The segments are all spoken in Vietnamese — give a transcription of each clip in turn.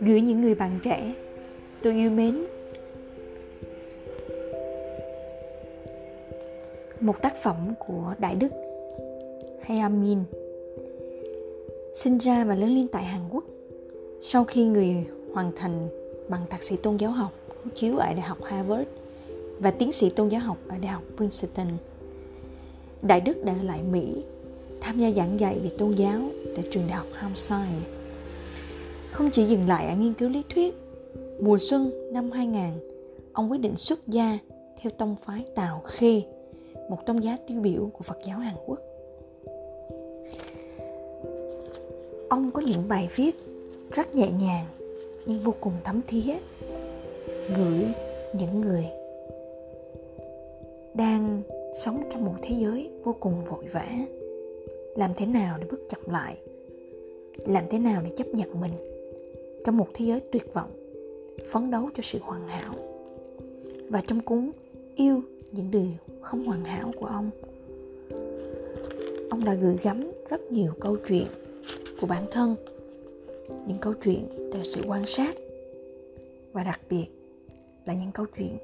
gửi những người bạn trẻ, tôi yêu mến một tác phẩm của đại đức Hayamin sinh ra và lớn lên tại Hàn Quốc, sau khi người hoàn thành bằng thạc sĩ tôn giáo học chiếu ở Đại học Harvard và tiến sĩ tôn giáo học ở Đại học Princeton. Đại Đức đã ở lại Mỹ tham gia giảng dạy về tôn giáo tại trường đại học Hampshire. Không chỉ dừng lại ở nghiên cứu lý thuyết, mùa xuân năm 2000, ông quyết định xuất gia theo tông phái Tào Khê, một tôn giáo tiêu biểu của Phật giáo Hàn Quốc. Ông có những bài viết rất nhẹ nhàng nhưng vô cùng thấm thía gửi những người đang sống trong một thế giới vô cùng vội vã. Làm thế nào để bước chậm lại? Làm thế nào để chấp nhận mình trong một thế giới tuyệt vọng, phấn đấu cho sự hoàn hảo? Và trong cúng yêu những điều không hoàn hảo của ông ông đã gửi gắm rất nhiều câu chuyện của bản thân, những câu chuyện từ sự quan sát, và đặc biệt là những câu chuyện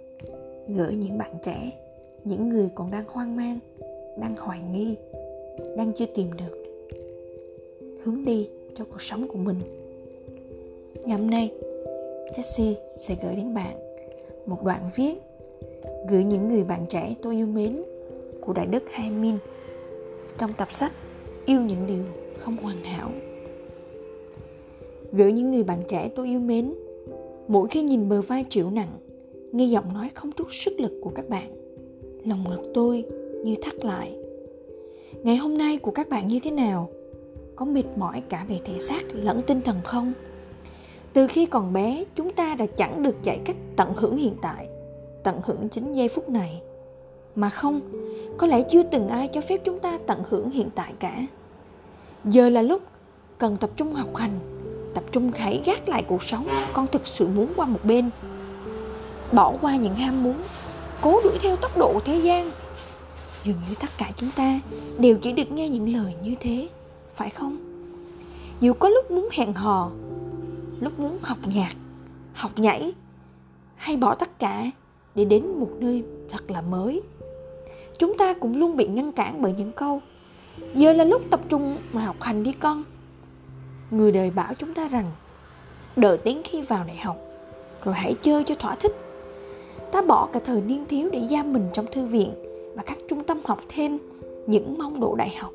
gửi những bạn trẻ những người còn đang hoang mang, đang hoài nghi, đang chưa tìm được hướng đi cho cuộc sống của mình. Ngày hôm nay Jessie sẽ gửi đến bạn một đoạn viết gửi những người bạn trẻ tôi yêu mến của Đại Đức Hai Min trong tập sách Yêu những điều không hoàn hảo. Gửi những người bạn trẻ tôi yêu mến, mỗi khi nhìn bờ vai chịu nặng, nghe giọng nói không chút sức lực của các bạn lòng ngực tôi như thắt lại. Ngày hôm nay của các bạn như thế nào? Có mệt mỏi cả về thể xác lẫn tinh thần không? Từ khi còn bé, chúng ta đã chẳng được dạy cách tận hưởng hiện tại, tận hưởng chính giây phút này. Mà không, có lẽ chưa từng ai cho phép chúng ta tận hưởng hiện tại cả. Giờ là lúc cần tập trung học hành, tập trung hãy gác lại cuộc sống con thực sự muốn qua một bên. Bỏ qua những ham muốn cố đuổi theo tốc độ thế gian. Dường như tất cả chúng ta đều chỉ được nghe những lời như thế, phải không? Dù có lúc muốn hẹn hò, lúc muốn học nhạc, học nhảy, hay bỏ tất cả để đến một nơi thật là mới, chúng ta cũng luôn bị ngăn cản bởi những câu, giờ là lúc tập trung mà học hành đi con. Người đời bảo chúng ta rằng, đợi đến khi vào đại học, rồi hãy chơi cho thỏa thích ta bỏ cả thời niên thiếu để giam mình trong thư viện và các trung tâm học thêm những mong đỗ đại học.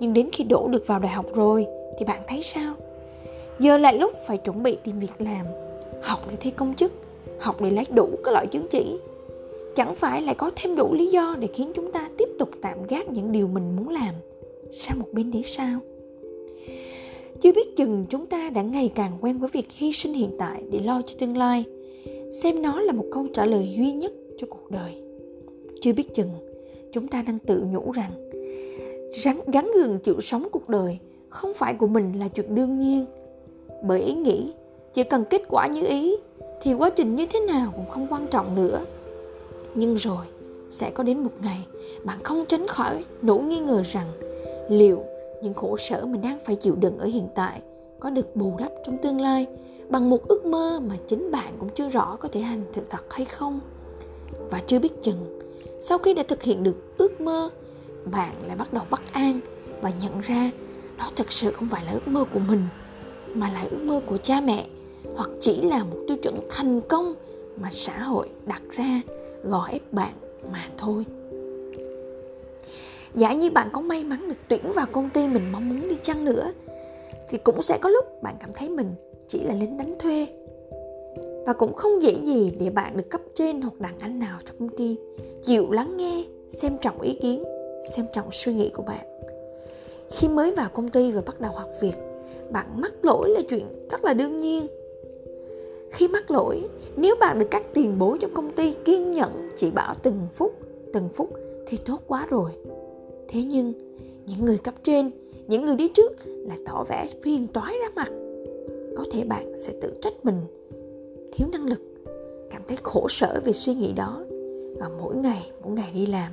Nhưng đến khi đỗ được vào đại học rồi, thì bạn thấy sao? Giờ lại lúc phải chuẩn bị tìm việc làm, học để thi công chức, học để lấy đủ các loại chứng chỉ. Chẳng phải lại có thêm đủ lý do để khiến chúng ta tiếp tục tạm gác những điều mình muốn làm sang một bên để sao? Chưa biết chừng chúng ta đã ngày càng quen với việc hy sinh hiện tại để lo cho tương lai xem nó là một câu trả lời duy nhất cho cuộc đời. Chưa biết chừng, chúng ta đang tự nhủ rằng rắn gắn gượng chịu sống cuộc đời không phải của mình là chuyện đương nhiên. Bởi ý nghĩ, chỉ cần kết quả như ý, thì quá trình như thế nào cũng không quan trọng nữa. Nhưng rồi, sẽ có đến một ngày, bạn không tránh khỏi nỗi nghi ngờ rằng liệu những khổ sở mình đang phải chịu đựng ở hiện tại có được bù đắp trong tương lai bằng một ước mơ mà chính bạn cũng chưa rõ có thể hành thực thật hay không. Và chưa biết chừng, sau khi đã thực hiện được ước mơ, bạn lại bắt đầu bất an và nhận ra đó thực sự không phải là ước mơ của mình, mà là ước mơ của cha mẹ, hoặc chỉ là một tiêu chuẩn thành công mà xã hội đặt ra gò ép bạn mà thôi. Giả như bạn có may mắn được tuyển vào công ty mình mong muốn đi chăng nữa, thì cũng sẽ có lúc bạn cảm thấy mình chỉ là lính đánh thuê. Và cũng không dễ gì để bạn được cấp trên hoặc đàn anh nào trong công ty chịu lắng nghe, xem trọng ý kiến, xem trọng suy nghĩ của bạn. Khi mới vào công ty và bắt đầu học việc, bạn mắc lỗi là chuyện rất là đương nhiên. Khi mắc lỗi, nếu bạn được các tiền bối trong công ty kiên nhẫn, chỉ bảo từng phút từng phút thì tốt quá rồi. Thế nhưng, những người cấp trên, những người đi trước lại tỏ vẻ phiền toái ra mặt có thể bạn sẽ tự trách mình. Thiếu năng lực, cảm thấy khổ sở vì suy nghĩ đó. Và mỗi ngày mỗi ngày đi làm,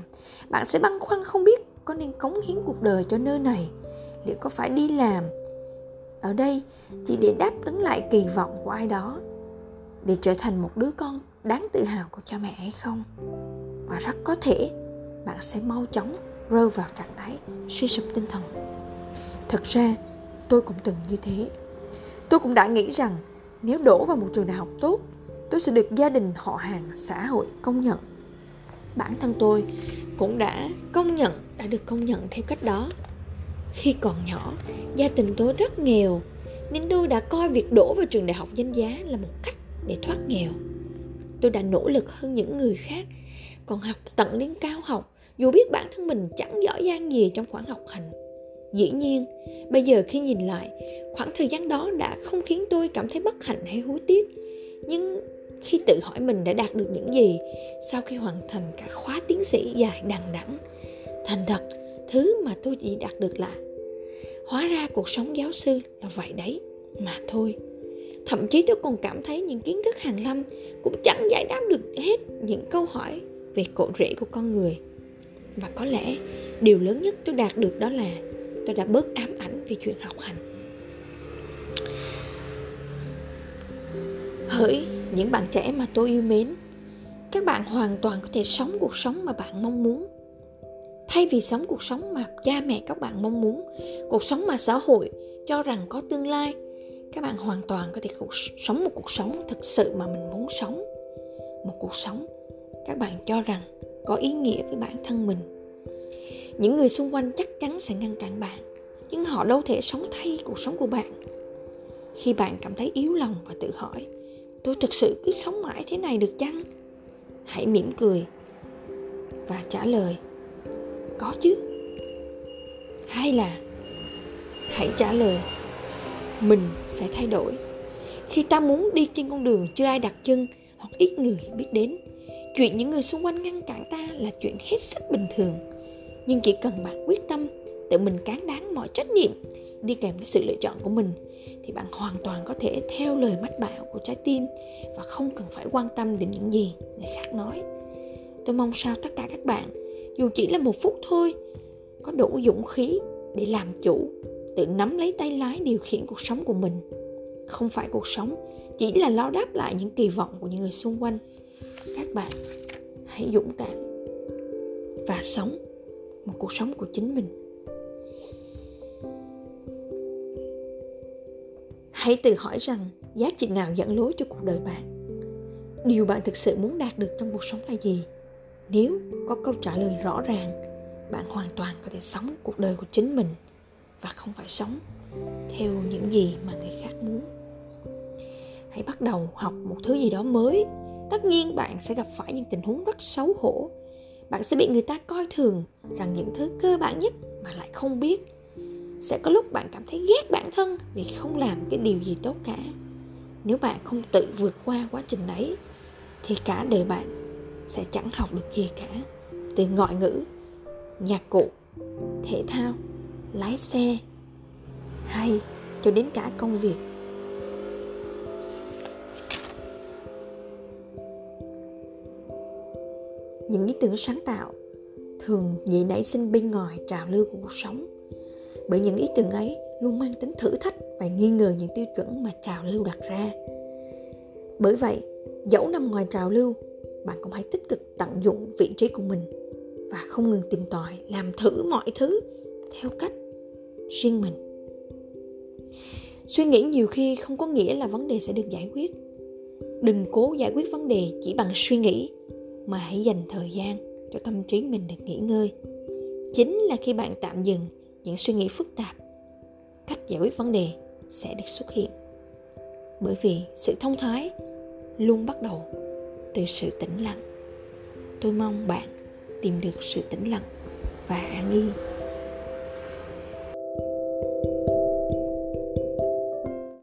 bạn sẽ băn khoăn không biết có nên cống hiến cuộc đời cho nơi này, liệu có phải đi làm. Ở đây, chỉ để đáp ứng lại kỳ vọng của ai đó, để trở thành một đứa con đáng tự hào của cha mẹ hay không. Và rất có thể, bạn sẽ mau chóng rơi vào trạng thái suy sụp tinh thần. Thật ra, tôi cũng từng như thế tôi cũng đã nghĩ rằng, nếu đổ vào một trường đại học tốt, tôi sẽ được gia đình họ hàng, xã hội công nhận. Bản thân tôi cũng đã công nhận, đã được công nhận theo cách đó. Khi còn nhỏ, gia đình tôi rất nghèo, nên tôi đã coi việc đổ vào trường đại học danh giá là một cách để thoát nghèo. Tôi đã nỗ lực hơn những người khác, còn học tận đến cao học, dù biết bản thân mình chẳng giỏi giang gì trong khoảng học hành. Dĩ nhiên, bây giờ khi nhìn lại khoảng thời gian đó đã không khiến tôi cảm thấy bất hạnh hay hối tiếc. Nhưng khi tự hỏi mình đã đạt được những gì, sau khi hoàn thành cả khóa tiến sĩ dài đằng đẵng, thành thật, thứ mà tôi chỉ đạt được là, hóa ra cuộc sống giáo sư là vậy đấy, mà thôi. Thậm chí tôi còn cảm thấy những kiến thức hàng lâm cũng chẳng giải đáp được hết những câu hỏi về cội rễ của con người. Và có lẽ điều lớn nhất tôi đạt được đó là tôi đã bớt ám ảnh về chuyện học hành hỡi những bạn trẻ mà tôi yêu mến các bạn hoàn toàn có thể sống cuộc sống mà bạn mong muốn. Thay vì sống cuộc sống mà cha mẹ các bạn mong muốn cuộc sống mà xã hội cho rằng có tương lai các bạn hoàn toàn có thể cuộc, sống một cuộc sống thực sự mà mình muốn sống. Một cuộc sống các bạn cho rằng có ý nghĩa với bản thân mình. Những người xung quanh chắc chắn sẽ ngăn cản bạn nhưng họ đâu thể sống thay cuộc sống của bạn khi bạn cảm thấy yếu lòng và tự hỏi, tôi thực sự cứ sống mãi thế này được chăng? Hãy mỉm cười và trả lời, có chứ. Hay là, hãy trả lời, mình sẽ thay đổi. Khi ta muốn đi trên con đường chưa ai đặt chân hoặc ít người biết đến, chuyện những người xung quanh ngăn cản ta là chuyện hết sức bình thường. Nhưng chỉ cần bạn quyết tâm tự mình cán đáng mọi trách nhiệm đi kèm với sự lựa chọn của mình thì bạn hoàn toàn có thể theo lời mách bảo của trái tim và không cần phải quan tâm đến những gì người khác nói. Tôi mong sao tất cả các bạn, dù chỉ là một phút thôi, có đủ dũng khí để làm chủ, tự nắm lấy tay lái điều khiển cuộc sống của mình. Không phải cuộc sống chỉ là lo đáp lại những kỳ vọng của những người xung quanh. Các bạn hãy dũng cảm và sống một cuộc sống của chính mình. Hãy tự hỏi rằng giá trị nào dẫn lối cho cuộc đời bạn. Điều bạn thực sự muốn đạt được trong cuộc sống là gì? Nếu có câu trả lời rõ ràng, bạn hoàn toàn có thể sống cuộc đời của chính mình và không phải sống theo những gì mà người khác muốn. Hãy bắt đầu học một thứ gì đó mới. Tất nhiên bạn sẽ gặp phải những tình huống rất xấu hổ. Bạn sẽ bị người ta coi thường rằng những thứ cơ bản nhất mà lại không biết sẽ có lúc bạn cảm thấy ghét bản thân vì không làm cái điều gì tốt cả. Nếu bạn không tự vượt qua quá trình đấy, thì cả đời bạn sẽ chẳng học được gì cả. Từ ngoại ngữ, nhạc cụ, thể thao, lái xe, hay cho đến cả công việc. Những ý tưởng sáng tạo thường dễ nảy sinh bên ngoài trào lưu của cuộc sống bởi những ý tưởng ấy luôn mang tính thử thách và nghi ngờ những tiêu chuẩn mà trào lưu đặt ra. Bởi vậy, dẫu nằm ngoài trào lưu, bạn cũng hãy tích cực tận dụng vị trí của mình và không ngừng tìm tòi, làm thử mọi thứ theo cách riêng mình. Suy nghĩ nhiều khi không có nghĩa là vấn đề sẽ được giải quyết. Đừng cố giải quyết vấn đề chỉ bằng suy nghĩ, mà hãy dành thời gian cho tâm trí mình được nghỉ ngơi. Chính là khi bạn tạm dừng những suy nghĩ phức tạp. Cách giải quyết vấn đề sẽ được xuất hiện. Bởi vì sự thông thái luôn bắt đầu từ sự tĩnh lặng. Tôi mong bạn tìm được sự tĩnh lặng và an yên.